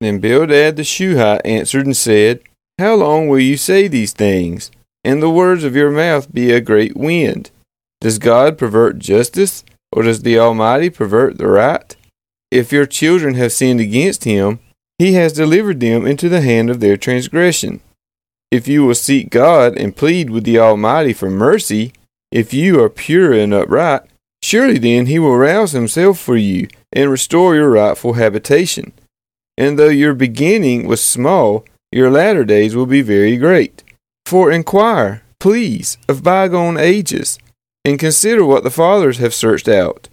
Then Bildad the Shuhite answered and said, How long will you say these things, and the words of your mouth be a great wind? Does God pervert justice, or does the Almighty pervert the right? If your children have sinned against him, he has delivered them into the hand of their transgression. If you will seek God and plead with the Almighty for mercy, if you are pure and upright, surely then he will rouse himself for you and restore your rightful habitation. And though your beginning was small, your latter days will be very great. For inquire, please, of bygone ages, and consider what the fathers have searched out.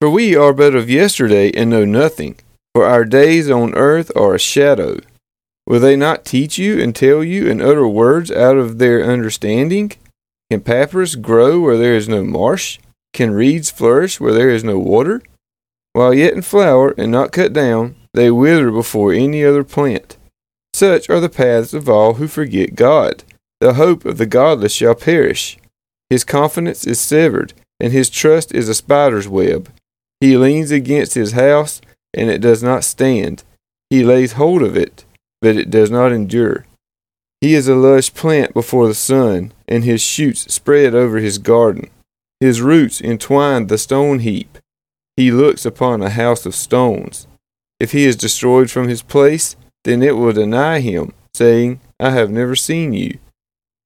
For we are but of yesterday and know nothing, for our days on earth are a shadow. Will they not teach you and tell you and utter words out of their understanding? Can papyrus grow where there is no marsh? Can reeds flourish where there is no water? While yet in flower and not cut down, they wither before any other plant. Such are the paths of all who forget God. The hope of the godless shall perish. His confidence is severed, and his trust is a spider's web. He leans against his house, and it does not stand. He lays hold of it, but it does not endure. He is a lush plant before the sun, and his shoots spread over his garden. His roots entwine the stone heap. He looks upon a house of stones. If he is destroyed from his place, then it will deny him, saying, I have never seen you.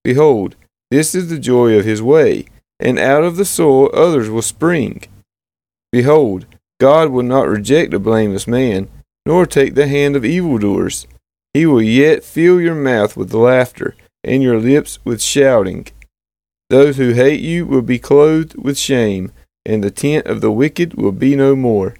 Behold, this is the joy of his way, and out of the soil others will spring. Behold, God will not reject a blameless man, nor take the hand of evildoers. He will yet fill your mouth with laughter, and your lips with shouting. Those who hate you will be clothed with shame, and the tent of the wicked will be no more.